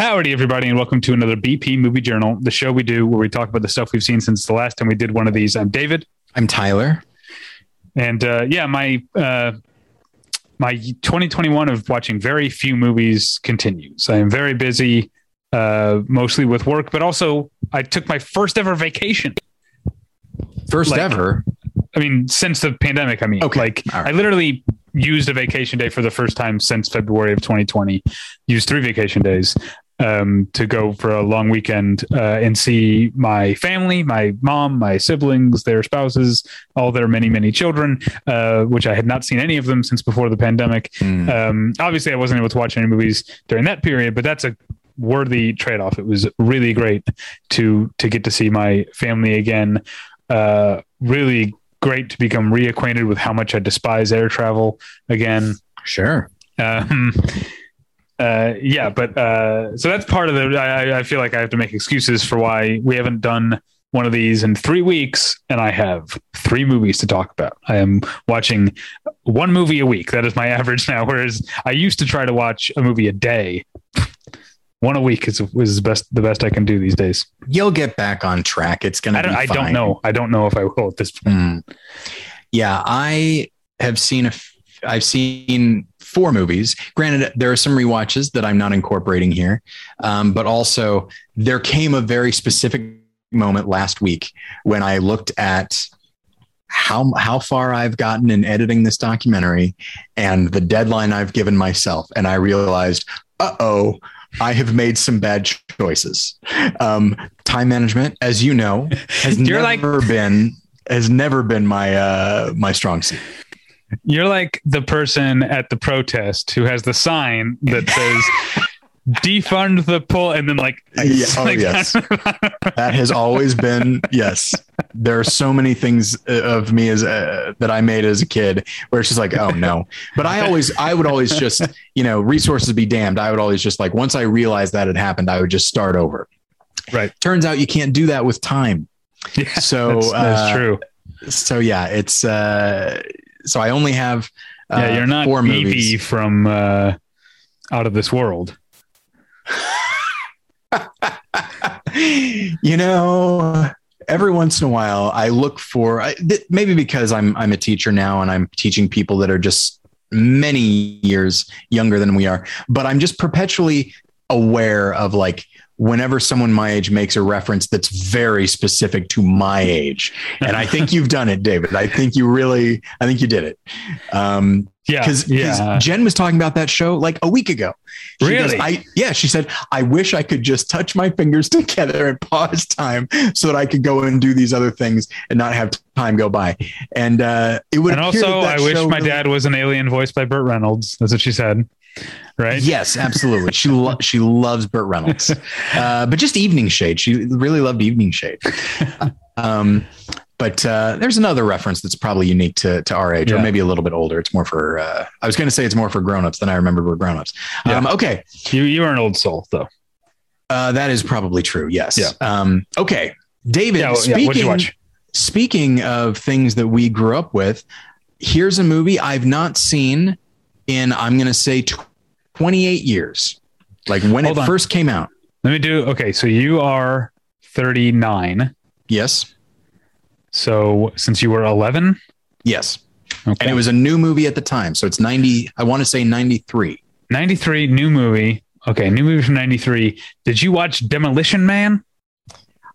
Howdy, everybody, and welcome to another BP Movie Journal, the show we do where we talk about the stuff we've seen since the last time we did one of these. I'm David, I'm Tyler. and uh, yeah, my uh, my 2021 of watching very few movies continues. I am very busy, uh, mostly with work, but also I took my first ever vacation. First Like- ever. I mean, since the pandemic. I mean, Okay, like right. I literally used a vacation day for the first time since February of 2020. Used three vacation days um, to go for a long weekend uh, and see my family, my mom, my siblings, their spouses, all their many, many children, uh, which I had not seen any of them since before the pandemic. Hmm. Um, obviously, I wasn't able to watch any movies during that period, but that's a worthy trade off. It was really great to to get to see my family again. Uh, really great to become reacquainted with how much I despise air travel again. Sure. Um, uh, yeah, but uh, so that's part of the. I, I feel like I have to make excuses for why we haven't done one of these in three weeks, and I have three movies to talk about. I am watching one movie a week. That is my average now. Whereas I used to try to watch a movie a day. One a week is is the best the best I can do these days. You'll get back on track. It's gonna I don't be I don't know. I don't know if I will at this point. Hmm. Yeah, I have seen a. f- I've seen four movies. Granted, there are some rewatches that I'm not incorporating here, um, but also there came a very specific moment last week when I looked at how how far I've gotten in editing this documentary and the deadline I've given myself, and I realized, uh oh. I have made some bad choices. Um, time management, as you know, has You're like- never been has never been my uh my strong suit. You're like the person at the protest who has the sign that says defund the pull and then like Yeah, oh, like- yes. That has always been yes. There are so many things uh, of me as uh, that I made as a kid where it's just like oh no. But I always I would always just you know resources be damned. I would always just like once I realized that had happened, I would just start over. Right. Turns out you can't do that with time. yeah, So that's, that's uh, true. So yeah, it's uh so I only have uh, Yeah, you're not four Evie movies. from uh, out of this world. you know, every once in a while, I look for I, th- maybe because I'm I'm a teacher now and I'm teaching people that are just many years younger than we are, but I'm just perpetually aware of like whenever someone my age makes a reference that's very specific to my age and i think you've done it david i think you really i think you did it um Yeah, because yeah. Jen was talking about that show like a week ago. She Really? goes, I yeah, she said, I wish I could just touch my fingers together and pause time so that I could go and do these other things and not have time go by. And uh, it would and also, that I wish my really- dad was an alien voiced by Burt Reynolds. That's what she said. Right? Yes, absolutely. She lo- she loves Burt Reynolds, uh, but just Evening Shade. She really loved Evening Shade. Um, but uh, there's another reference that's probably unique to, to our age, or maybe a little bit older. It's more for uh, I was going to say it's more for grown-ups than I remember we're grown-ups. Yeah. Um, okay, You you are an old soul though. Uh, that is probably true. Yes. Yeah. Um, okay, David. Yeah, well, yeah, speaking watch? speaking of things that we grew up with, here's a movie I've not seen in I'm going to say 28 years. Like when Hold it on. first came out. Let me do okay. So you are 39. Yes. So since you were 11, Yes. okay. And it was a new movie at the time, so it's 90. I want to say 93. 93 new movie. Okay, new movie from 93. Did you watch Demolition Man?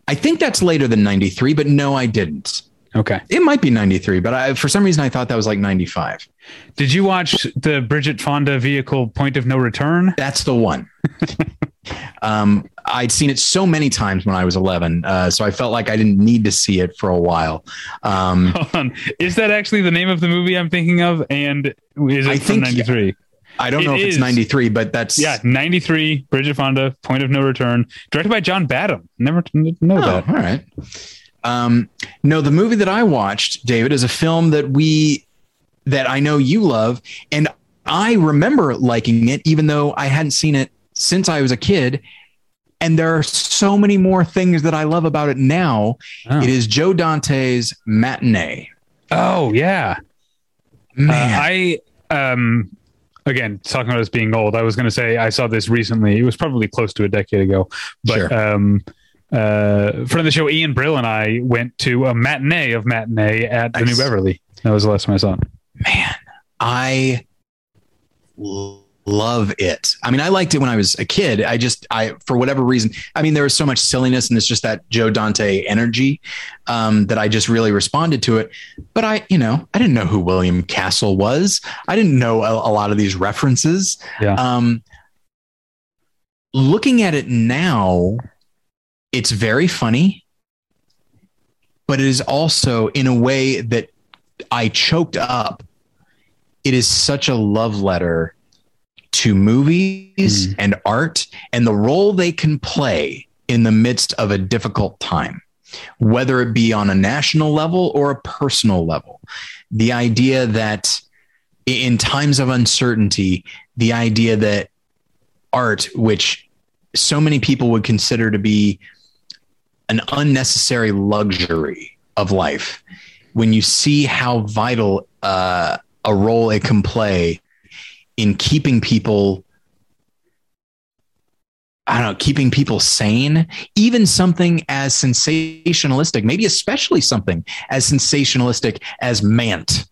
I think that's later than 93, but no, I didn't. Okay. It might be 93, but I, for some reason I thought that was like 95. Did you watch the Bridget Fonda vehicle Point of No Return? That's the one. um, I'd seen it so many times when I was 11, uh, so I felt like I didn't need to see it for a while. Um, Hold on. Is that actually the name of the movie I'm thinking of? And is it I from think- 93? I don't It know if it's 93, but that's Yeah, 93, Bridget Fonda, Point of No Return, directed by John Badham. Never know Oh, that. all right. Um, no, the movie that I watched, David, is a film that we that I know you love, and I remember liking it, even though I hadn't seen it since I was a kid. And there are so many more things that I love about it now. Oh. It is Joe Dante's Matinee. Oh yeah, Man, Uh, I um again talking about us being old. I was going to say I saw this recently. It was probably close to a decade ago, but Sure. um. Uh, friend of the show, Ian Brill and I went to a matinee of matinee at the New Nice. Beverly. That was the last time I saw it. man, I l- love it. I mean, I liked it when I was a kid. I just, I, for whatever reason, I mean, there was so much silliness and it's just that Joe Dante energy um, that I just really responded to it. But I, you know, I didn't know who William Castle was. I didn't know a, a lot of these references. Yeah. Um, looking at it now, it's very funny, but it is also in a way that I choked up. It is such a love letter to movies Mm. and art and the role they can play in the midst of a difficult time, whether it be on a national level or a personal level. The idea that in times of uncertainty, the idea that art, which so many people would consider to be an unnecessary luxury of life, when you see how vital uh, a role it can play in keeping people I don't know, keeping people sane, even something as sensationalistic, maybe especially something as sensationalistic as Mant,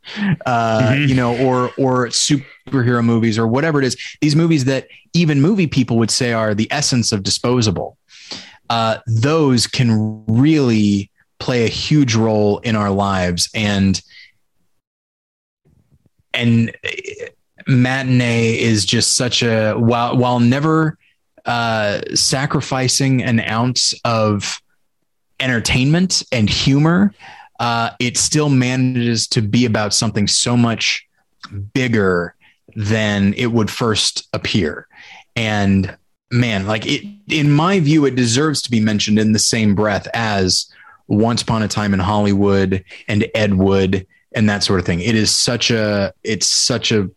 uh, Mhm. you know, or or superhero movies or whatever it is. These movies that even movie people would say are the essence of disposable. Uh, those can really play a huge role in our lives, and and matinee is just such a while while never uh, sacrificing an ounce of entertainment and humor, uh, it still manages to be about something so much bigger than it would first appear. And man, like it, in my view, it deserves to be mentioned in the same breath as Once Upon a Time in Hollywood and Ed Wood and that sort of thing. It is such a, it's such a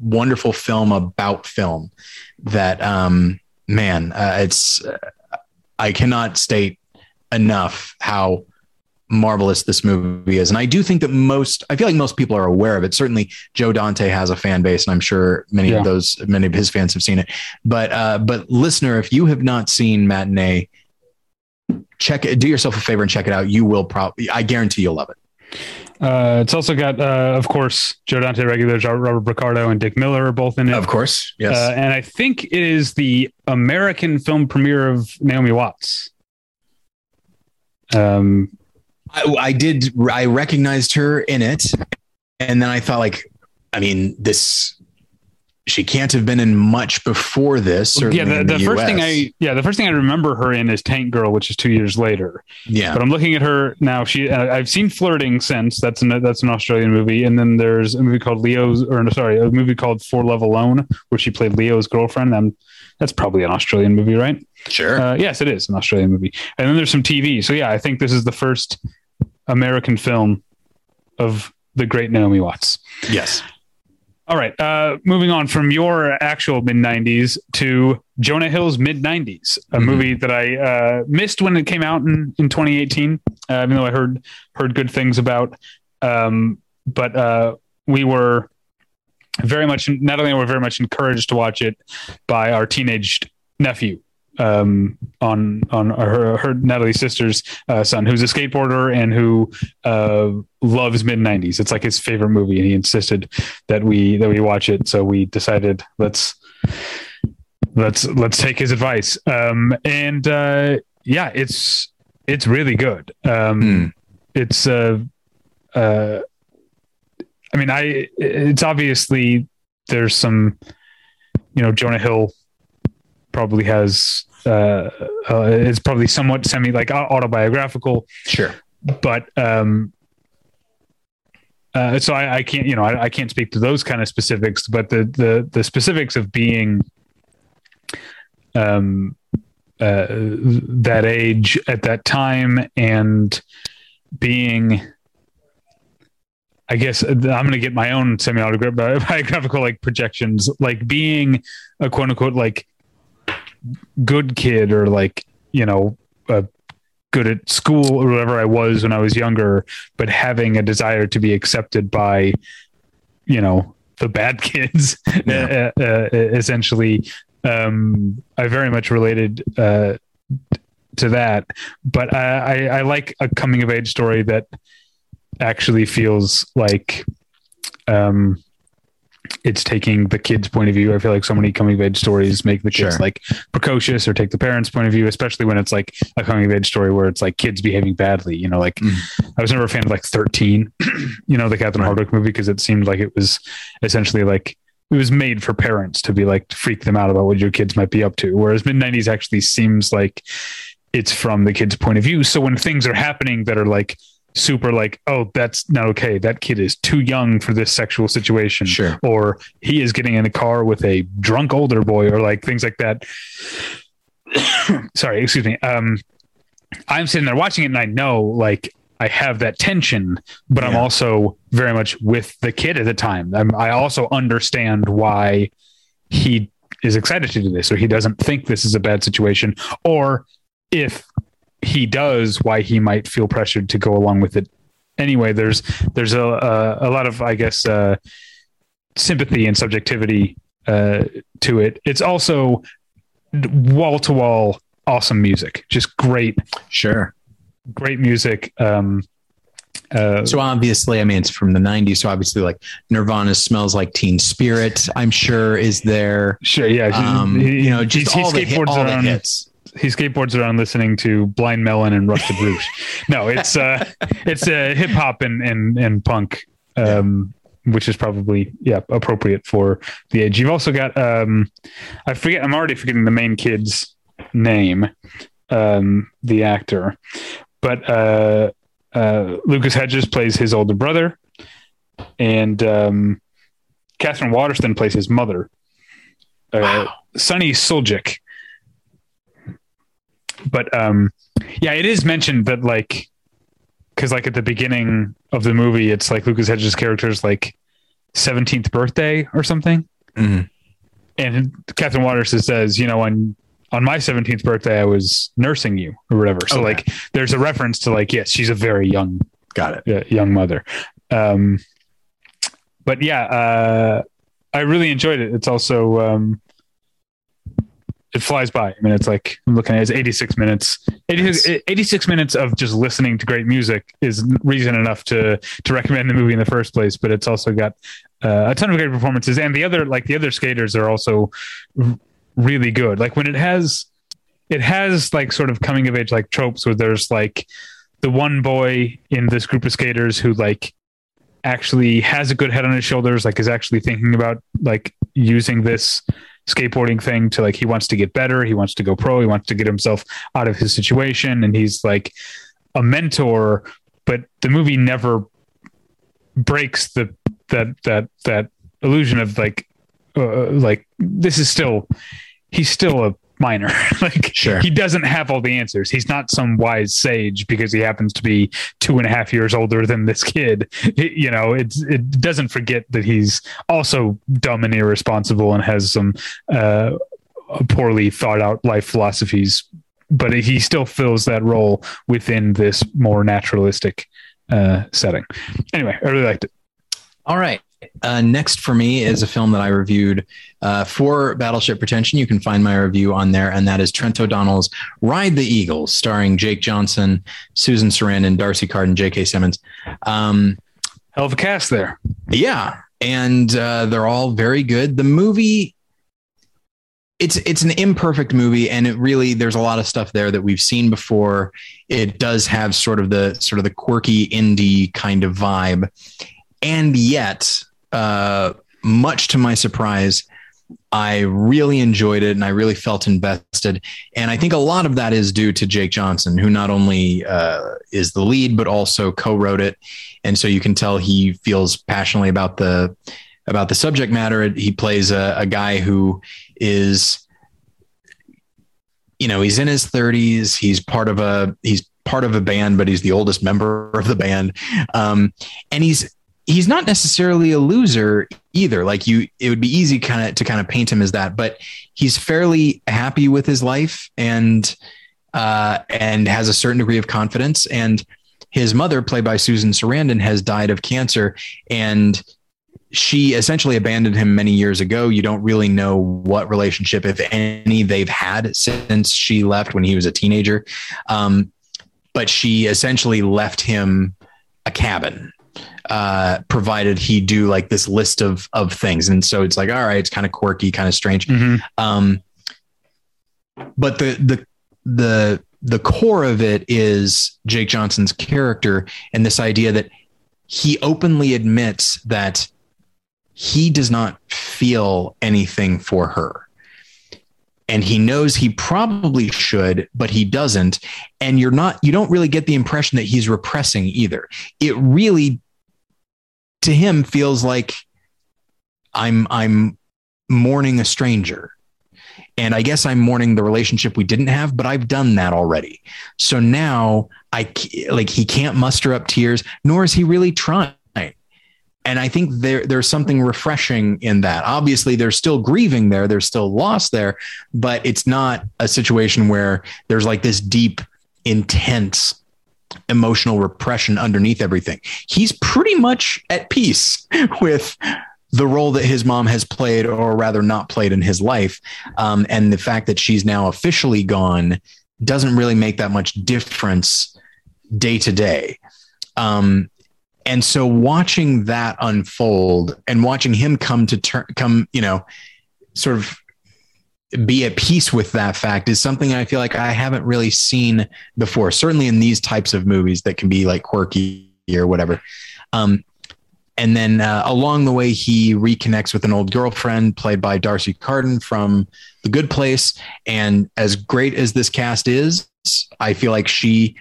wonderful film about film that, um, man, uh, it's uh, I cannot state enough how marvelous this movie is, and I do think that most I feel like most people are aware of it. Certainly, Joe Dante has a fan base, and I'm sure many Yeah. of those many of his fans have seen it. But uh, but listener, if you have not seen Matinee, check it. Do yourself a favor and check it out. You will probably, I guarantee, you'll love it. Uh, it's also got, uh, of course, Joe Dante regulars, Robert Picardo and Dick Miller are both in it. Of course, yes. Uh, and I think it is the American film premiere of Naomi Watts. Um, I, I did. I recognized her in it, and then I thought, like, I mean, this. She can't have been in much before this. yeah, certainly the, the first thing I yeah the first thing I remember her in is Tank Girl, which is two years later. yeah But I'm looking at her now. She uh, I've seen Flirting since that's an that's an Australian movie, and then there's a movie called Leo's or no, sorry, a movie called For Love Alone, where she played Leo's girlfriend. Um that's probably an Australian movie, right? sure. Uh, yes, it is an Australian movie. And then there's some TV. So yeah, I think this is the first American film of the great Naomi Watts. yes. All right, uh, moving on from your actual mid '90s to Jonah Hill's mid '90s, a Mhm. movie that I uh, missed when it came out in, in 2018, uh, even though I heard heard good things about. Um, but uh, we were very much not only were we very much encouraged to watch it by our teenage nephew um, on on her, her Natalie's sister's uh, son, who's a skateboarder and who uh, loves mid '90s. It's like his favorite movie, and he insisted that we that we watch it. So we decided let's let's let's take his advice. Um, and uh, yeah, it's it's really good. Um, Hmm. It's uh, uh, I mean, I it's obviously there's some, you know, Jonah Hill probably has uh, uh it's probably somewhat semi like autobiographical Sure. but um uh, so I, I can't you know I, I can't speak to those kind of specifics but the the the specifics of being um uh that age at that time and being I guess I'm going to get my own semi-autobiographical like projections, like being a quote unquote like good kid or like you know a good at school or whatever I was when I was younger, but having a desire to be accepted by, you know, the bad kids, yeah. uh, uh, essentially. Um, I very much related uh, to that, but I, I, I like a coming of age story that actually feels like um, it's taking the kid's point of view. I feel like so many coming of age stories make the kids Sure. like precocious or take the parents' point of view, especially when it's like a coming of age story where it's like kids behaving badly. You know, like Mm. I was never a fan of like 13, you know, the Catherine. Hardwicke movie because it seemed like it was essentially like it was made for parents to be like to freak them out about what your kids might be up to. Whereas mid 90s actually seems like it's from the kid's point of view. So when things are happening that are like super like, oh, that's not okay. That kid is too young for this sexual situation Sure. or he is getting in a car with a drunk older boy or like things like that. Sorry, excuse me. Um, I'm sitting there watching it and I know like I have that tension, but I'm also very much with the kid at the time. I'm, I also understand why he is excited to do this or he doesn't think this is a bad situation or if he does why he might feel pressured to go along with it anyway there's there's a a, a lot of i guess uh sympathy and subjectivity uh to it it's also wall to wall awesome music just great Sure. great music um uh So obviously, I mean, it's from the '90s. So obviously, like Nirvana smells like Teen Spirit. I'm sure is there. sure yeah Um, he- you know, just he all, the, hit, all the hits. He skateboards around listening to Blind Melon and Rusted Root. No, it's uh, it's uh, hip hop and and and punk, um, which is probably yeah appropriate for the age. You've also got um, I forget. I'm already forgetting the main kid's name, um, the actor, but uh, uh, Lucas Hedges plays his older brother, and um, Katherine Waterston plays his mother. Uh, Wow. Sonny Suljic but um yeah it is mentioned that like because like at the beginning of the movie it's like lucas hedges character's like 17th birthday or something Mhm. and catherine waters says you know on on my 17th birthday i was nursing you or whatever so Okay. like there's a reference to like yes she's a very young Got it. uh, young mother um but yeah uh i really enjoyed it it's also um it flies by. I mean it's like i'm looking at it, it's 86 minutes. 86, 86 minutes of just listening to great music is reason enough to to recommend the movie in the first place but it's also got uh, a ton of great performances. And the other like the other skaters are also r- really good. Like when it has it has like sort of coming of age like tropes where there's like the one boy in this group of skaters who like actually has a good head on his shoulders like is actually thinking about like using this skateboarding thing to like he wants to get better he wants to go pro he wants to get himself out of his situation and he's like a mentor but the movie never breaks the that that that illusion of like uh, like this is still he's still a minor. Like Sure. he doesn't have all the answers. He's not some wise sage because he happens to be two and a half years older than this kid. It- you know it's it doesn't forget that he's also dumb and irresponsible and has some uh poorly thought out life philosophies but he still fills that role within this more naturalistic uh setting. Anyway i really liked it. All right. Uh, next for me is a film that I reviewed uh, for Battleship Pretension. You can find my review on there, and that is Trent O'Donnell's Ride the Eagles, starring Jake Johnson, Susan Sarandon, D'Arcy Carden, J.K. Simmons. Um, hell of a cast there yeah, and uh, they're all very good. The movie, it's it's an imperfect movie, and it really there's a lot of stuff there that we've seen before. It does have sort of the sort of the quirky indie kind of vibe, and yet, uh, much to my surprise. I really enjoyed it and I really felt invested. And I think a lot of that is due to Jake Johnson, who not only uh, is the lead, but also co wrote it and so you can tell he feels passionately about the about the subject matter. He plays a, a guy who is, you know, he's in his 30s. He's part of a he's part of a band, but he's the oldest member of the band, um, and he's he's not necessarily a loser either. Like you, it would be easy kind of to kind of paint him as that, but he's fairly happy with his life and uh, and has a certain degree of confidence. And his mother, played by Susan Sarandon, has died of cancer, and she essentially abandoned him many years ago. You don't really know what relationship, if any, they've had since she left when he was a teenager. Um, but she essentially left him a cabin uh, provided he do like this list of of things. And so it's like, all right, it's kind of quirky, kind of strange. Mhm. Um, but the the the the core of it is Jake Johnson's character and this idea that he openly admits that he does not feel anything for her. And he knows he probably should, but he doesn't. And you're not, you don't really get the impression that he's repressing either. It really, to him, feels like I'm, I'm mourning a stranger. And I guess I'm mourning the relationship we didn't have, but I've done that already. So now I like he can't muster up tears, nor is he really trying. And I think there there's something refreshing in that. Obviously, there's still grieving there, there's still loss there, but it's not a situation where there's like this deep, intense emotional repression underneath everything. He's pretty much at peace with the role that his mom has played, or rather not played in his life. Um, and the fact that she's now officially gone doesn't really make that much difference day to day. Um, and so watching that unfold and watching him come to turn, come, you know, sort of be at peace with that fact is something I feel like I haven't really seen before. Certainly in these types of movies that can be like quirky or whatever. Um, and then uh, along the way, he reconnects with an old girlfriend played by D'Arcy Carden from The Good Place. And as great as this cast is, I feel like she,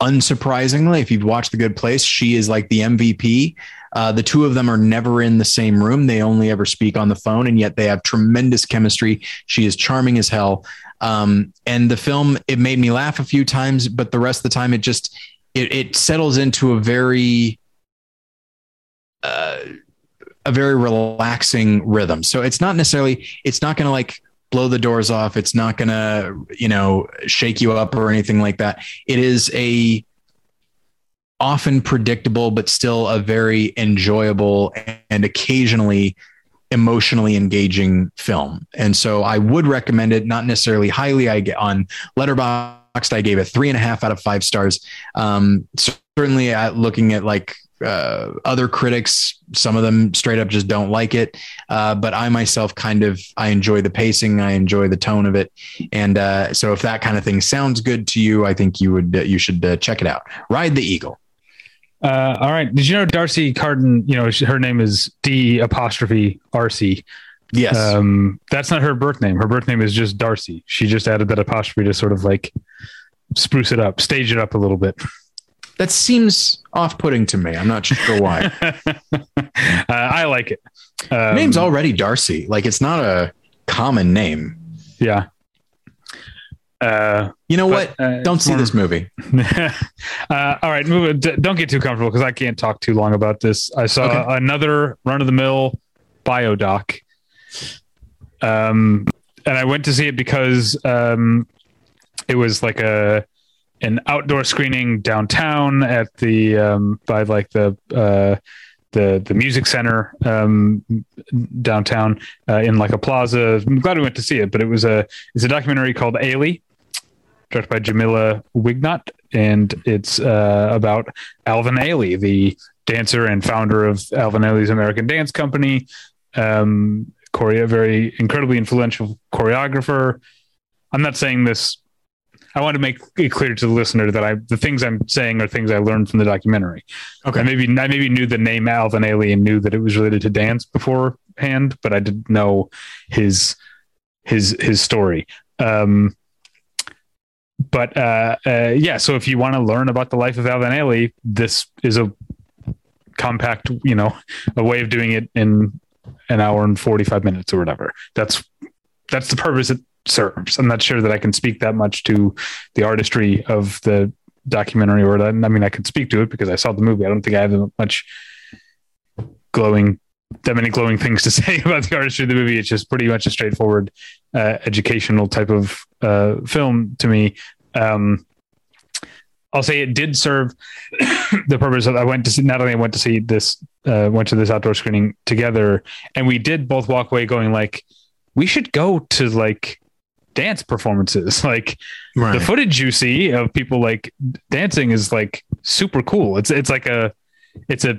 unsurprisingly, if you've watched The Good Place, she is like the MVP. Uh, the two of them are never in the same room. They only ever speak on the phone, and yet they have tremendous chemistry. She is charming as hell. Um, and the film, it made me laugh a few times, but the rest of the time, it just it, it settles into a very uh, a very relaxing rhythm. So it's not necessarily it's not going to like blow the doors off. It's not going to you know shake you up or anything like that. It is a often predictable but still a very enjoyable and occasionally emotionally engaging film. And so I would recommend it, not necessarily highly. I get on Letterboxd, I gave it three and a half out of five stars. Um, certainly, at looking at like uh, other critics, some of them straight up just don't like it. Uh, but I myself kind of I enjoy the pacing, I enjoy the tone of it, and uh, so if that kind of thing sounds good to you, I think you would you should uh, check it out. Ride the Eagle. Uh, all right. Did you know D'Arcy Carden? You know she, her name is D apostrophe RC. Yes. Um, that's not her birth name. Her birth name is just Darcy. She just added that apostrophe to sort of like spruce it up, stage it up a little bit. That seems off-putting to me. I'm not sure why. uh, I like it. Um, Name's already Darcy. Like it's not a common name. yeah. Uh, You know But, what? uh, Don't see more- this movie. uh, all right, move, d- don't get too comfortable because I can't talk too long about this. I saw Okay. another run of the mill biodoc, um, and I went to see it because um, it was like a an outdoor screening downtown at the um, by like the uh, the the music center um, downtown uh, in like a plaza. I'm glad we went to see it, but it was a it's a documentary called Ailey directed by Jamila Wignot, and it's uh, about Alvin Ailey, the dancer and founder of Alvin Ailey's American Dance Company, um, choreo- very incredibly influential choreographer. I'm not saying this. I want to make it clear to the listener that I the things I'm saying are things I learned from the documentary. Okay. I maybe I maybe knew the name Alvin Ailey and knew that it was related to dance beforehand, but I didn't know his his his story. Um, but uh, uh, yeah, so if you want to learn about the life of Alvin Ailey, this is a compact, you know, a way of doing it in an hour and 45 minutes or whatever. That's that's the purpose it serves. I'm not sure that I can speak that much to the artistry of the documentary or that. I mean, I could speak to it because I saw the movie. I don't think I have much glowing that many glowing things to say about the artistry of the movie. It's just pretty much a straightforward uh, educational type of uh, film to me. Um, I'll say it did serve the purpose of I went to see not only I went to see this uh, went to this outdoor screening together and we did both walk away going like we should go to like dance performances like right. the footage you see of people like dancing is like super cool it's it's like a it's a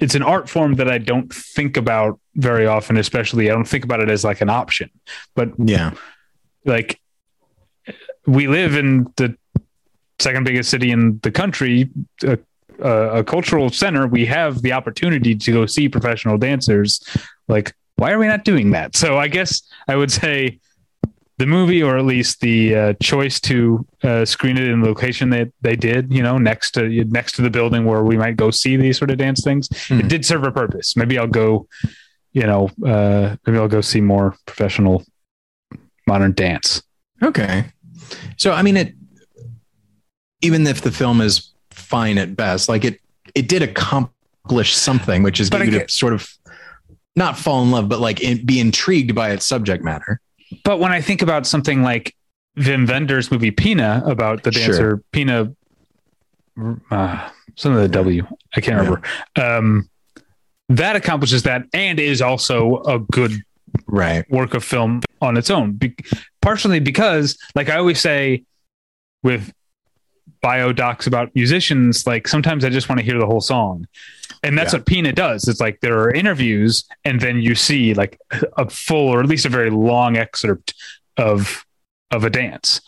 it's an art form that I don't think about very often especially I don't think about it as like an option but yeah like we live in the second biggest city in the country, a, a, a, cultural center, we have the opportunity to go see professional dancers. Like, why are we not doing that? So I guess I would say the movie, or at least the uh, choice to uh, screen it in the location that they did, you know, next to next to the building where we might go see these sort of dance things, mm. it did serve a purpose. Maybe I'll go, you know, uh, maybe I'll go see more professional modern dance. Okay. So I mean, it even if the film is fine at best, like it it did accomplish something, which is get you to sort of not fall in love, but like in, be intrigued by its subject matter. But when I think about something like Wim Wenders' movie Pina about the dancer sure. Pina, uh, some of the W, I can't remember. Yeah. Um, that accomplishes that and is also a good right work of film on its own. Be- partially because, like I always say, with bio docs about musicians, like sometimes I just want to hear the whole song. And that's yeah. what Pina does. It's like there are interviews, and then you see like a full or at least a very long excerpt of of a dance.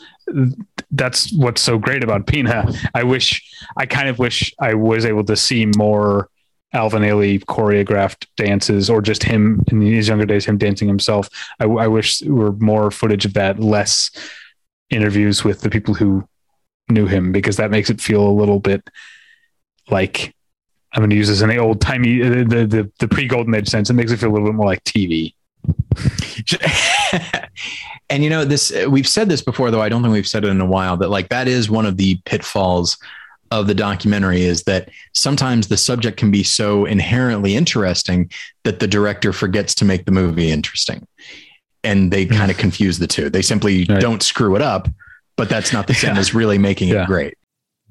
That's what's so great about Pina. I wish I kind of wish I was able to see more Alvin Ailey choreographed dances or just him in his younger days, him dancing himself. I, I wish there were more footage of that, less interviews with the people who knew him because that makes it feel a little bit like I'm going to use this in the old timey, uh, the, the, the pre golden age sense. It makes it feel a little bit more like TV. and you know, this, we've said this before, though I don't think we've said it in a while that like that is one of the pitfalls of the documentary is that sometimes the subject can be so inherently interesting that the director forgets to make the movie interesting. And they kind of confuse the two. They simply right. don't screw it up but that's not the same yeah. as really making yeah. it great.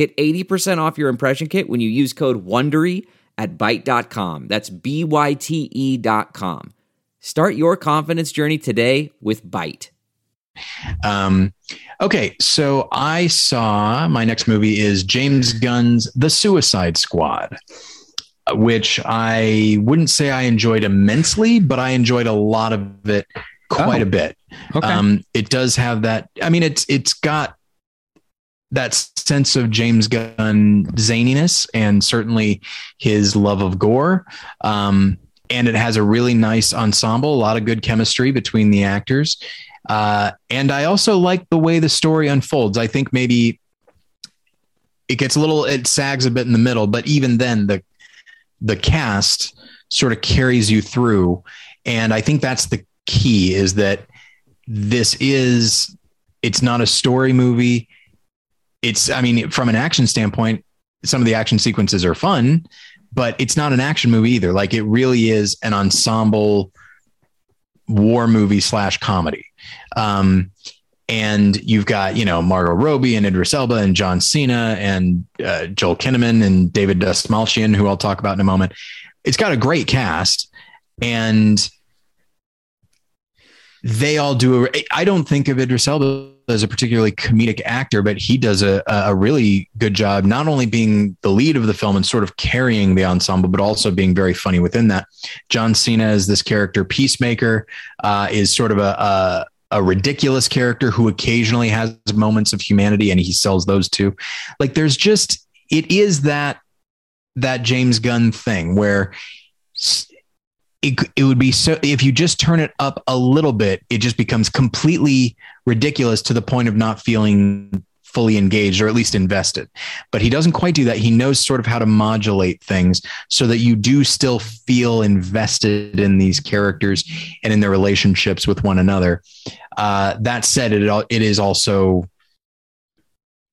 Get 80% off your impression kit when you use code WONDERY at Byte.com. That's B-Y-T-E dot com. Start your confidence journey today with Byte. Um, okay, so I saw my next movie is James Gunn's The Suicide Squad, which I wouldn't say I enjoyed immensely, but I enjoyed a lot of it quite oh. a bit. Okay. Um, it does have that. I mean, it's it's got that sense of James Gunn zaniness and certainly his love of gore. Um, and it has a really nice ensemble, a lot of good chemistry between the actors. Uh, and I also like the way the story unfolds. I think maybe it gets a little, it sags a bit in the middle, but even then, the the cast sort of carries you through. And I think that's the key is that this is it's not a story movie it's i mean from an action standpoint some of the action sequences are fun but it's not an action movie either like it really is an ensemble war movie slash comedy um, and you've got you know Margot Robbie and Idris Elba and John Cena and uh, Joel Kinnaman and David Dastmalchian, who I'll talk about in a moment. It's got a great cast, and they all do. A, I don't think of Idris Elba as a particularly comedic actor, but he does a, a really good job, not only being the lead of the film and sort of carrying the ensemble, but also being very funny within that. John Cena is this character, Peacemaker, uh, is sort of a, a a ridiculous character who occasionally has moments of humanity and he sells those too. Like there's just it is that that James Gunn thing where it, it would be so if you just turn it up a little bit, it just becomes completely ridiculous to the point of not feeling fully engaged or at least invested. But he doesn't quite do that. He knows sort of how to modulate things so that you do still feel invested in these characters and in their relationships with one another. Uh, that said, it it is also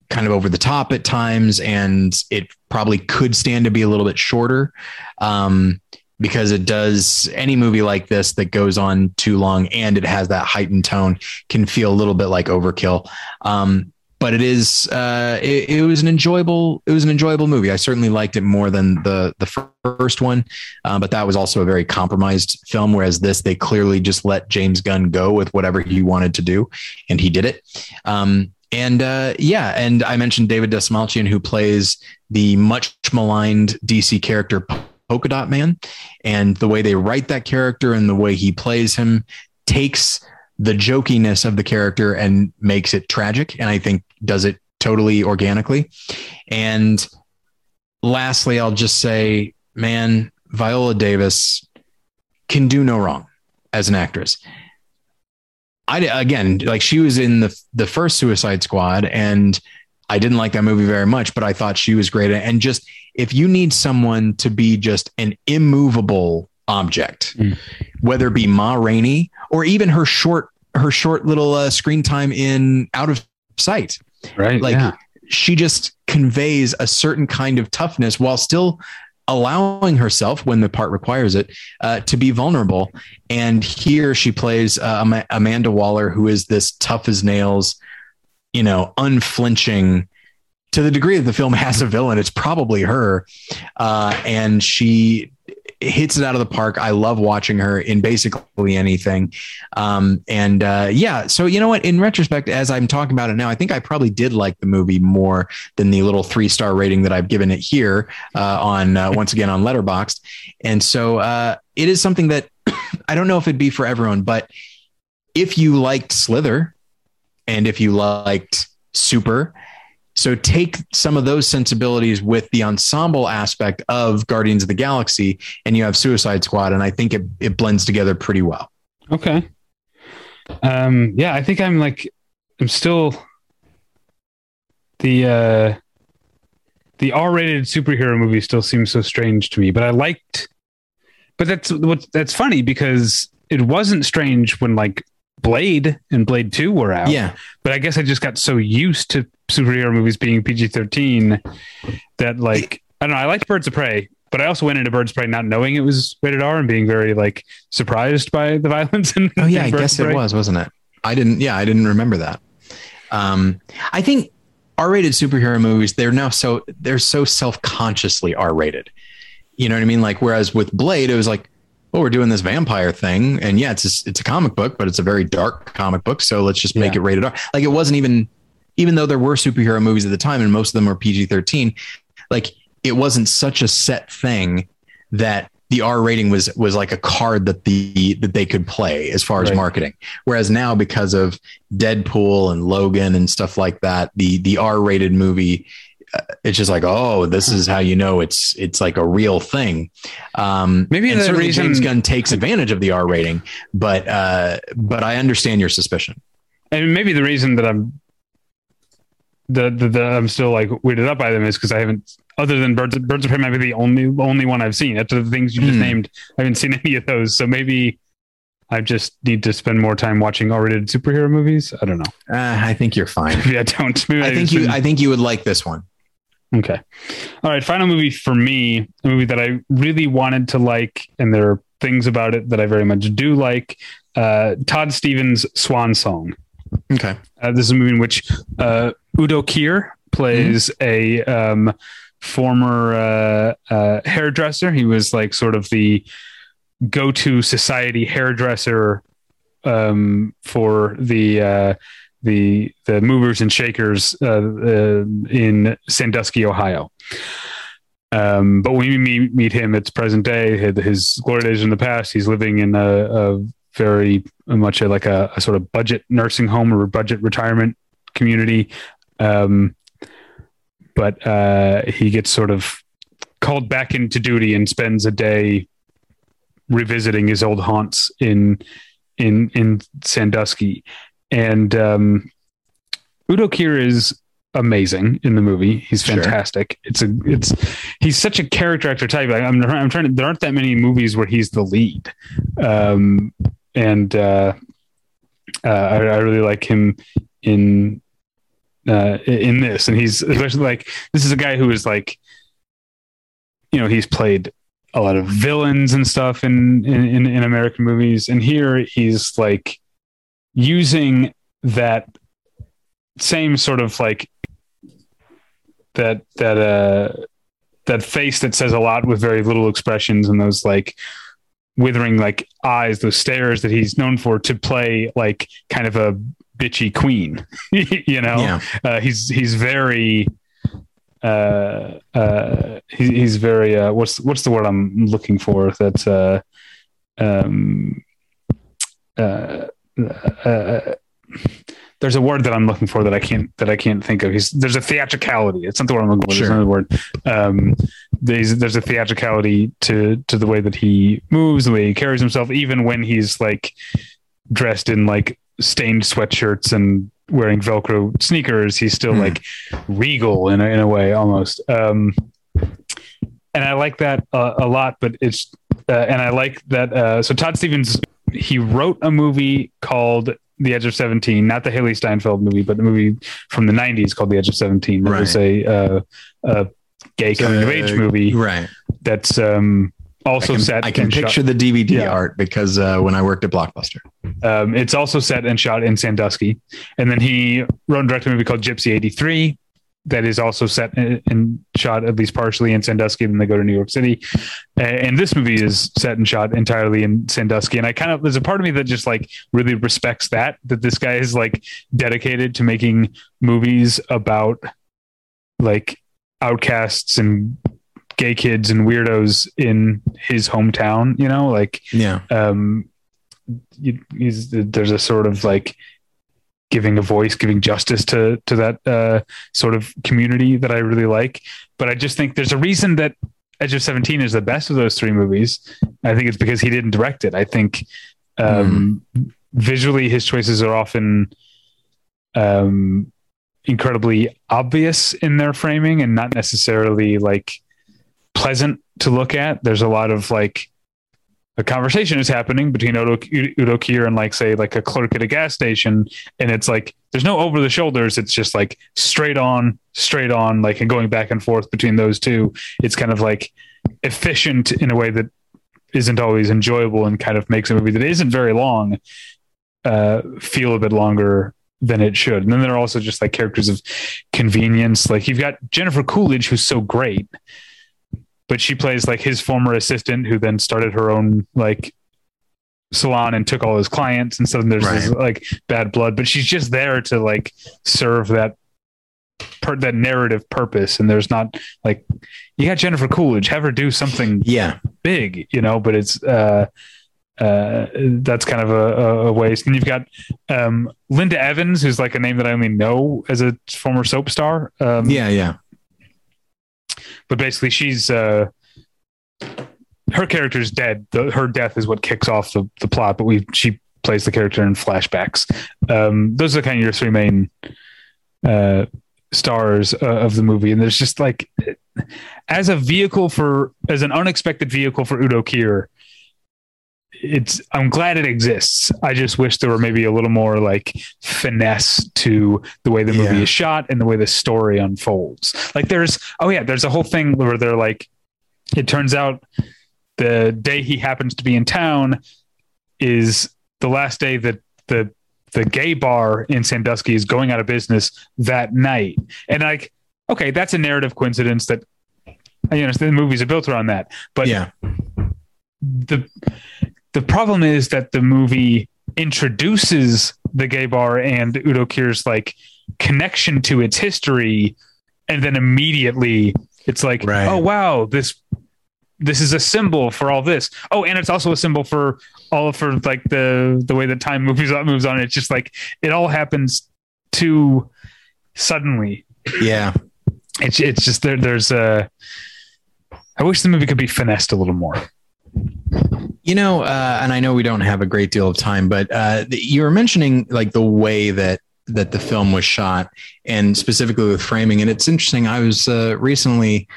kind of over the top at times, and it probably could stand to be a little bit shorter. Um, because it does any movie like this that goes on too long and it has that heightened tone can feel a little bit like overkill. Um, but it is uh, it, it, was an enjoyable it was an enjoyable movie. I certainly liked it more than the the first one, uh, but that was also a very compromised film. Whereas this, they clearly just let James Gunn go with whatever he wanted to do, and he did it. Um, and uh, yeah, and I mentioned David Dastmalchian, who plays the much maligned DC character Polka Dot Man, and the way they write that character and the way he plays him takes the jokiness of the character and makes it tragic, and I think does it totally organically. And lastly, I'll just say, man, Viola Davis can do no wrong as an actress. I again, like she was in the the first Suicide Squad, and I didn't like that movie very much, but I thought she was great. And just if you need someone to be just an immovable object, mm. whether it be Ma Rainey or even her short her short little uh, screen time in Out of Sight, right? Like yeah. she just conveys a certain kind of toughness while still allowing herself when the part requires it uh, to be vulnerable and here she plays uh, amanda waller who is this tough as nails you know, unflinching to the degree that the film has a villain, it's probably her. Uh, and she hits it out of the park. I love watching her in basically anything. Um, and uh, yeah, so you know what? In retrospect, as I'm talking about it now, I think I probably did like the movie more than the little three star rating that I've given it here uh, on uh, once again on Letterboxd. And so uh, it is something that I don't know if it'd be for everyone, but if you liked Slither, and if you liked Super. So take some of those sensibilities with the ensemble aspect of Guardians of the Galaxy, and you have Suicide Squad, and I think it it blends together pretty well. Okay. Um, yeah, I think I'm like I'm still the uh the R-rated superhero movie still seems so strange to me, but I liked but that's what that's funny because it wasn't strange when like Blade and Blade 2 were out. Yeah. But I guess I just got so used to superhero movies being PG 13 that, like, I don't know. I liked Birds of Prey, but I also went into Birds of Prey not knowing it was rated R and being very, like, surprised by the violence. And oh, yeah. I guess it was, wasn't it? I didn't, yeah, I didn't remember that. Um, I think R rated superhero movies, they're now so, they're so self consciously R rated. You know what I mean? Like, whereas with Blade, it was like, oh, we're doing this vampire thing, and yeah, it's a, it's a comic book, but it's a very dark comic book, so let's just make yeah. it rated R. Like it wasn't even, even though there were superhero movies at the time, and most of them were PG thirteen, like it wasn't such a set thing that the R rating was was like a card that the that they could play as far as right. marketing. Whereas now, because of Deadpool and Logan and stuff like that, the the R rated movie it's just like, oh, this is how you know it's it's like a real thing. Um, Maybe the reason James Gunn takes advantage of the R rating, but uh, but I understand your suspicion. And maybe the reason that I'm the, the, the I'm still like weirded up by them is because I haven't, other than Birds Birds of Prey, might be the only only one I've seen. After the things you just mm. named, I haven't seen any of those. So maybe I just need to spend more time watching R-rated superhero movies. I don't know. Uh, I think you're fine. Maybe I don't. Maybe I, I think you. Been... I think you would like this one. Okay. All right. Final movie for me, a movie that I really wanted to like, and there are things about it that I very much do like. Uh, Todd Stephens' Swan Song. Okay. Uh, this is a movie in which uh, Udo Kier plays mm-hmm. a um, former uh, uh, hairdresser. He was like sort of the go to society hairdresser um, for the uh, the the movers and shakers uh, uh, in Sandusky, Ohio. Um, but when we meet, meet him, it's present day. His glory days in the past. He's living in a, a very much a, like a, a, sort of budget nursing home or budget retirement community. Um, but uh, he gets sort of called back into duty and spends a day revisiting his old haunts in in in Sandusky, and um, Udo Kier is amazing in the movie. He's Sure. fantastic. It's a it's he's such a character actor type. Like, I'm I'm trying to. There aren't that many movies where he's the lead, um, and uh, uh, I, I really like him in uh, in this, and he's especially like this is a guy who is like, you know, he's played a lot of villains and stuff in in, in American movies, and here he's like using that same sort of like that that uh that face that says a lot with very little expressions and those like withering like eyes those stares that he's known for to play like kind of a bitchy queen you know? Yeah. uh, he's he's very uh uh he, he's very uh what's what's the word i'm looking for that uh um uh, uh there's a word that i'm looking for that i can't that i can't think of. He's there's a theatricality. It's not the word i'm looking for. There's Sure. another word. Um there's there's a theatricality to to the way that he moves the way he carries himself even when he's like dressed in like stained sweatshirts and wearing velcro sneakers he's still Hmm. like regal in a, in a way almost um and i like that uh, a lot but it's uh, and i like that uh so Todd Stephens he wrote a movie called the edge of 17 not the Hailee Steinfeld movie but the movie from the 90s called the edge of 17 it was a uh a gay coming of age movie Right. that's um also I can, set I can and shot- picture the DVD Yeah. art because uh, when I worked at Blockbuster. Um, it's also set and shot in Sandusky. And then he wrote and directed a movie called Gypsy 83 that is also set and and shot at least partially in Sandusky. Then they go to New York City. And this movie is set and shot entirely in Sandusky. And I kind of, there's a part of me that just like really respects that, that this guy is like dedicated to making movies about like outcasts and gay kids and weirdos in his hometown, you know, like Yeah. um you, there's a sort of like giving a voice giving justice to to that uh sort of community that i really like. But i just think there's a reason that edge of 17 is the best of those three movies. I think it's because he didn't direct it. I think um visually his choices are often um incredibly obvious in their framing and not necessarily like pleasant to look at. There's a lot of like a conversation is happening between Udo, Udo Kier and like say like a clerk at a gas station. And it's like there's no over the shoulders. It's just like straight on straight on like and going back and forth between those two. It's kind of like efficient in a way that isn't always enjoyable and kind of makes a movie that isn't very long uh feel a bit longer than it should. And then there are also just like characters of convenience. Like you've got Jennifer Coolidge who's so great but she plays like his former assistant who then started her own like salon and took all his clients and so there's this like bad blood but she's just there to like serve that per that narrative purpose and there's not like you got Jennifer Coolidge have her do something Yeah. big you know but it's uh uh that's kind of a, a, a waste and you've got um Linda Evans who's like a name that I only know as a former soap star um Yeah. Yeah. But basically she's uh her character's dead. The, her death is what kicks off the, the plot but we she plays the character in flashbacks. Um those are kind of your three main uh stars uh, of the movie. And there's just like as a vehicle for as an unexpected vehicle for Udo Kier it's I'm glad it exists. I just wish there were maybe a little more like finesse to the way the movie Yeah. is shot and the way the story unfolds. Like there's oh yeah, there's a whole thing where they're like it turns out the day he happens to be in town is the last day that the the gay bar in Sandusky is going out of business that night. And like okay, that's a narrative coincidence that you know the movies are built around that. But yeah. the the problem is that the movie introduces the gay bar and Udo Kier's like connection to its history, and then immediately it's like, Right. oh wow, this this is a symbol for all this. Oh, and it's also a symbol for all for like the the way that time moves on moves on. It's just like it all happens too suddenly. Yeah. It's it's just there. There's a. I wish the movie could be finessed a little more. You know, uh, and I know we don't have a great deal of time, but uh, you were mentioning like the way that that the film was shot, and specifically with framing. And it's interesting. I was uh, recently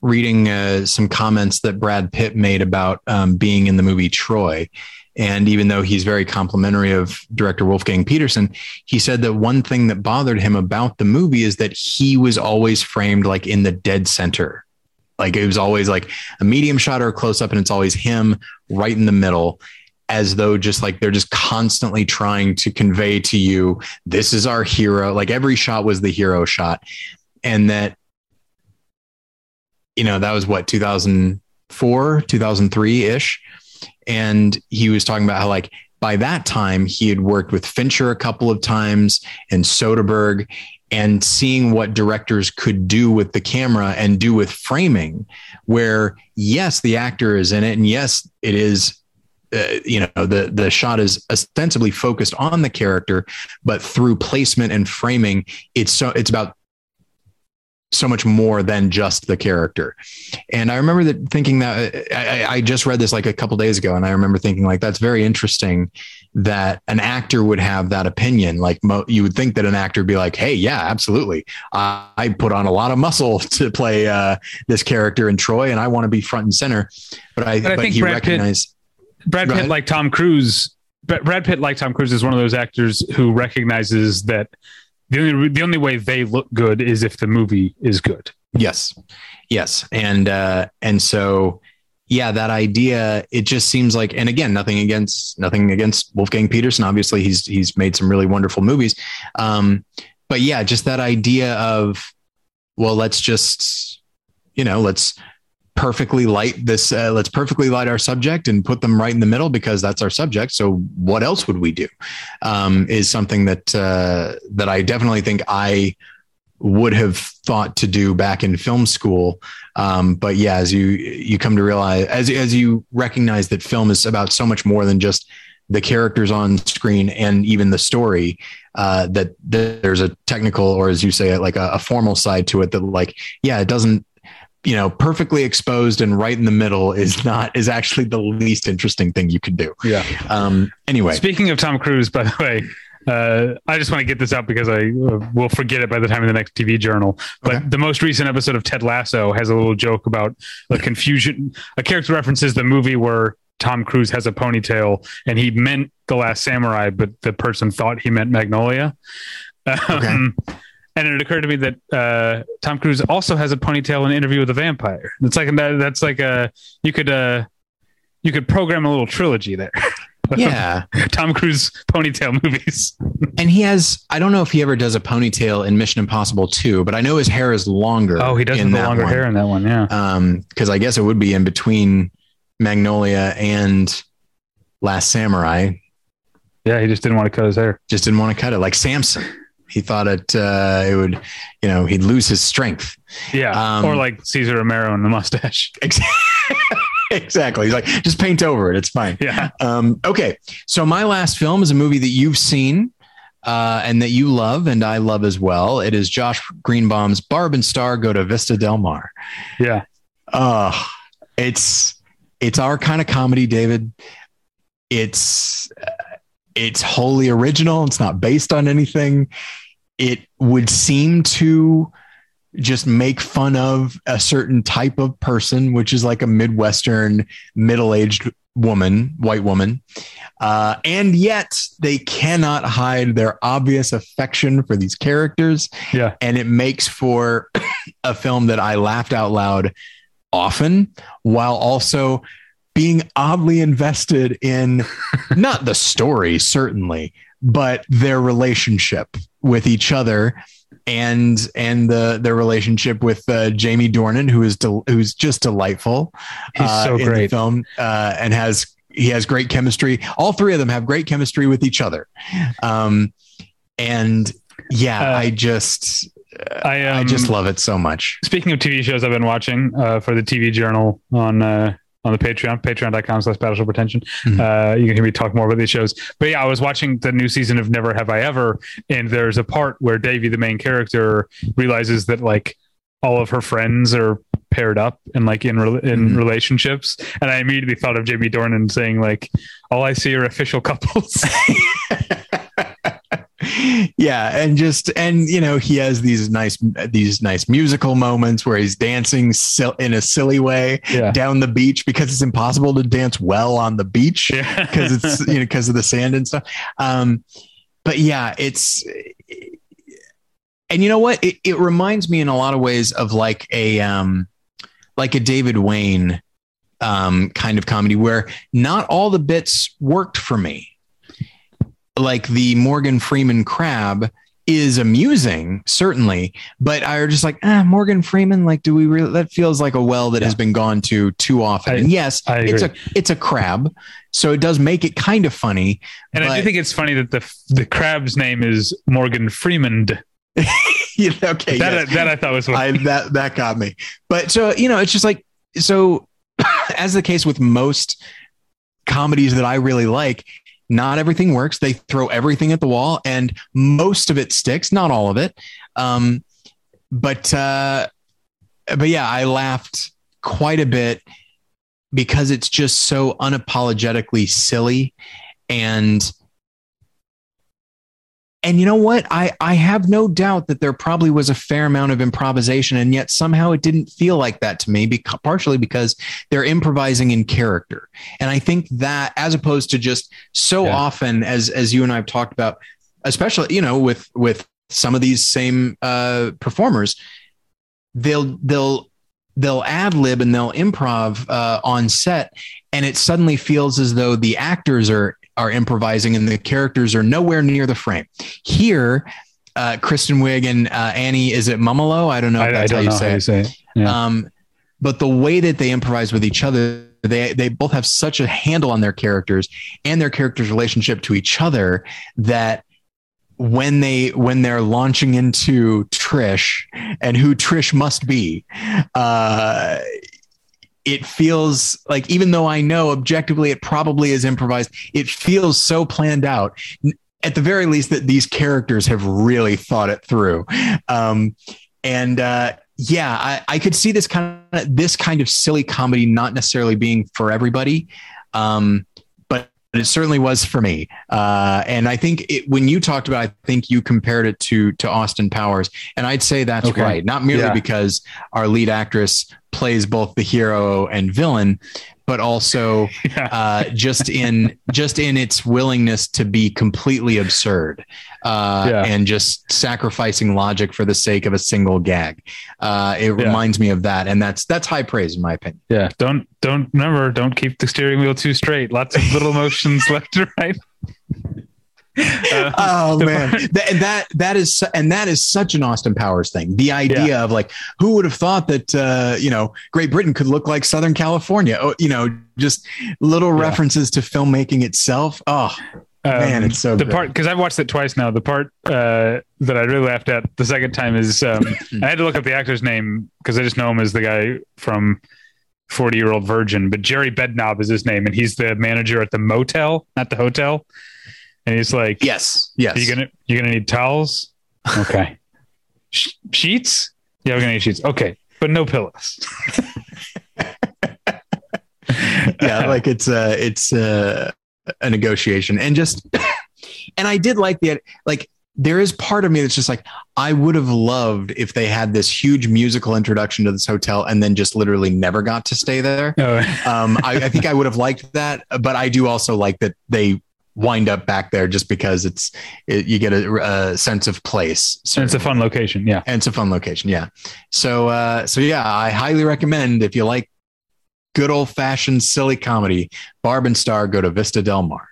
reading uh, some comments that Brad Pitt made about um, being in the movie Troy. And even though he's very complimentary of director Wolfgang Petersen, he said that one thing that bothered him about the movie is that he was always framed like in the dead center. Like it was always like a medium shot or a close up, and it's always him right in the middle as though just like they're just constantly trying to convey to you, this is our hero. Like every shot was the hero shot. And that, you know, that was what, 2004, 2003 ish. And he was talking about how, like, by that time, he had worked with Fincher a couple of times and Soderbergh and seeing what directors could do with the camera and do with framing, where yes, the actor is in it. And yes, it is uh, you know the the shot is ostensibly focused on the character but through placement and framing it's so it's about so much more than just the character. And i remember that thinking that i, I just read this like a couple days ago and i remember thinking like that's very interesting that an actor would have that opinion. Like mo- you would think that an actor would be like hey yeah absolutely. Uh, i put on a lot of muscle to play uh, this character in troy and i want to be front and center. But i But I but think he Brad recognized Brad Pitt, like Tom Cruise, Brad Pitt, like Tom Cruise, is one of those actors who recognizes that the only the only way they look good is if the movie is good. Yes. Yes. And uh and so yeah, that idea, it just seems like and again, nothing against nothing against Wolfgang Petersen. Obviously, he's he's made some really wonderful movies. Um, but yeah, just that idea of well, let's just, you know, let's perfectly light this uh, let's perfectly light our subject and put them right in the middle because that's our subject so what else would we do um, is something that uh, that i definitely think i would have thought to do back in film school. Um, but yeah, as you you come to realize, as as you recognize that film is about so much more than just the characters on screen and even the story, uh, that, there's a technical or as you say, like a, a formal side to it. That like, yeah, it doesn't you know perfectly exposed and right in the middle is not is actually the least interesting thing you could do. Yeah. Um, anyway, Speaking of Tom Cruise, by the way, uh, I just want to get this out because I uh, will forget it by the time of the next TV journal. But Okay. the most recent episode of Ted Lasso has a little joke about the confusion. A character references the movie where Tom Cruise has a ponytail and he meant The Last Samurai, but the person thought he meant Magnolia. Um, And it occurred to me that uh, Tom Cruise also has a ponytail in Interview with a Vampire. It's like that, that's like a you could uh, you could program a little trilogy there. yeah. Tom Cruise ponytail movies. And he has, I don't know if he ever does a ponytail in Mission Impossible 2, but I know his hair is longer. Oh, he does have longer one. hair in that one. Yeah. Um, cause I guess it would be in between Magnolia and Last Samurai. Yeah. He just didn't want to cut his hair. Just didn't want to cut it like Samson. He thought it, uh, it would, you know, he'd lose his strength. Yeah. Um, or like Cesar Romero and the mustache. exactly. He's like, just paint over it. It's fine. Yeah. Um, okay. So my last film is a movie that you've seen uh, and that you love and I love as well. It is Josh Greenbaum's Barb and Star Go to Vista Del Mar. Yeah. Uh, it's it's our kind of comedy, David. It's uh, it's wholly original. It's not based on anything. It would seem to just make fun of a certain type of person, which is like a Midwestern middle-aged woman, white woman. Uh, and yet they cannot hide their obvious affection for these characters. Yeah. And it makes for a film that I laughed out loud often while also being oddly invested in not the story, certainly, but their relationship with each other and and the their relationship with uh, Jamie Dornan, who is del- who's just delightful. He's uh, so great. film uh, and has he has great chemistry. All three of them have great chemistry with each other. Um, and yeah, Uh, I just I, um, I just love it so much. speaking of TV shows I've been watching uh, for the TV journal on uh, on the Patreon, patreon.com slash battleship pretension. Mhm. Uh, you can hear me talk more about these shows. But yeah, I was watching the new season of Never Have I Ever, and there's a part where Devi, the main character, realizes that like all of her friends are paired up and like in re- in Mhm. relationships, and I immediately thought of Jamie Dornan saying like, "All I see are official couples." yeah, and just and you know he has these nice these nice musical moments where he's dancing in a silly way yeah, down the beach because it's impossible to dance well on the beach because it's you know because of the sand and stuff. Um, but yeah, it's and you know what? It, it reminds me in a lot of ways of like a um, like a David Wain um, kind of comedy where not all the bits worked for me. Like the Morgan Freeman crab is amusing, certainly, but I was just like, ah, Morgan Freeman. Like, do we really? That feels like a well that has been gone to too often. I- and yes, it's a it's a crab, so it does make it kind of funny. and I do think it's funny that the the crab's name is Morgan Freeman. Yeah, okay, That yes. that I thought was funny. I that that got me. But so you know, it's just like so. As the case with most comedies that I really like, not everything works. They throw everything at the wall, and most of it sticks. Not all of it. Um, but uh, but yeah, I laughed quite a bit because it's just so unapologetically silly and and you know what i i have no doubt that there probably was a fair amount of improvisation and yet somehow it didn't feel like that to me because partially because they're improvising in character and i think that as opposed to just so Yeah. often as as you and i've talked about especially you know with with some of these same uh performers they'll they'll they'll ad lib and they'll improv uh, on set and it suddenly feels as though the actors are are improvising and the characters are nowhere near the frame here uh, Kristen Wiig and uh, Annie is it Mumolo? I don't know if I, I that's don't how you how you it. say it. Yeah. Um, but the way that they improvise with each other, they they both have such a handle on their characters and their characters' relationship to each other that when they when they're launching into Trish and who Trish must be, uh, it feels like even though I know objectively it probably is improvised, it feels so planned out. At the very least, that these characters have really thought it through. Um, and uh, yeah, I, I could see this kind of this kind of silly comedy not necessarily being for everybody, um, but it certainly was for me. Uh, and I think it, when you talked about, I think you compared it to to Austin Powers, and I'd say that's Okay. right. Not merely Yeah. because our lead actress plays both the hero and villain, but also yeah. uh, just in just in its willingness to be completely absurd uh, Yeah. and just sacrificing logic for the sake of a single gag. Uh, it Yeah. reminds me of that, and that's that's high praise in my opinion. Yeah, don't don't remember. Don't keep the steering wheel too straight. Lots of little motions left and right. Uh, Oh man, that, that that is and that is such an Austin Powers thing. The idea of like, who would have thought that uh, you know Great Britain could look like Southern California? Oh, you know, just little Yeah. references to filmmaking itself. Oh man, it's so Um, the good. part because I've watched it twice now. The part uh, that I really laughed at the second time is um, I had to look up the actor's name because I just know him as the guy from Forty Year Old Virgin. But Gerry Bednob is his name, and he's the manager at the motel, not the hotel. And he's like, yes, yes. Are you gonna you're gonna need towels? Okay. Sh- sheets? Yeah, we're gonna need sheets. Okay, but no pillows. yeah, like it's uh it's uh, a negotiation and just and I did like the like there is part of me that's just like I would have loved if they had this huge musical introduction to this hotel and then just literally never got to stay there. Oh, Um, I, I think I would have liked that, but I do also like that they wind up back there just because it's it, you get a, a sense of place. and it's a fun location. Yeah. and it's a fun location. Yeah. So, uh, so yeah, I highly recommend if you like good old fashioned silly comedy, Barb and Star, go to Vista Del Mar.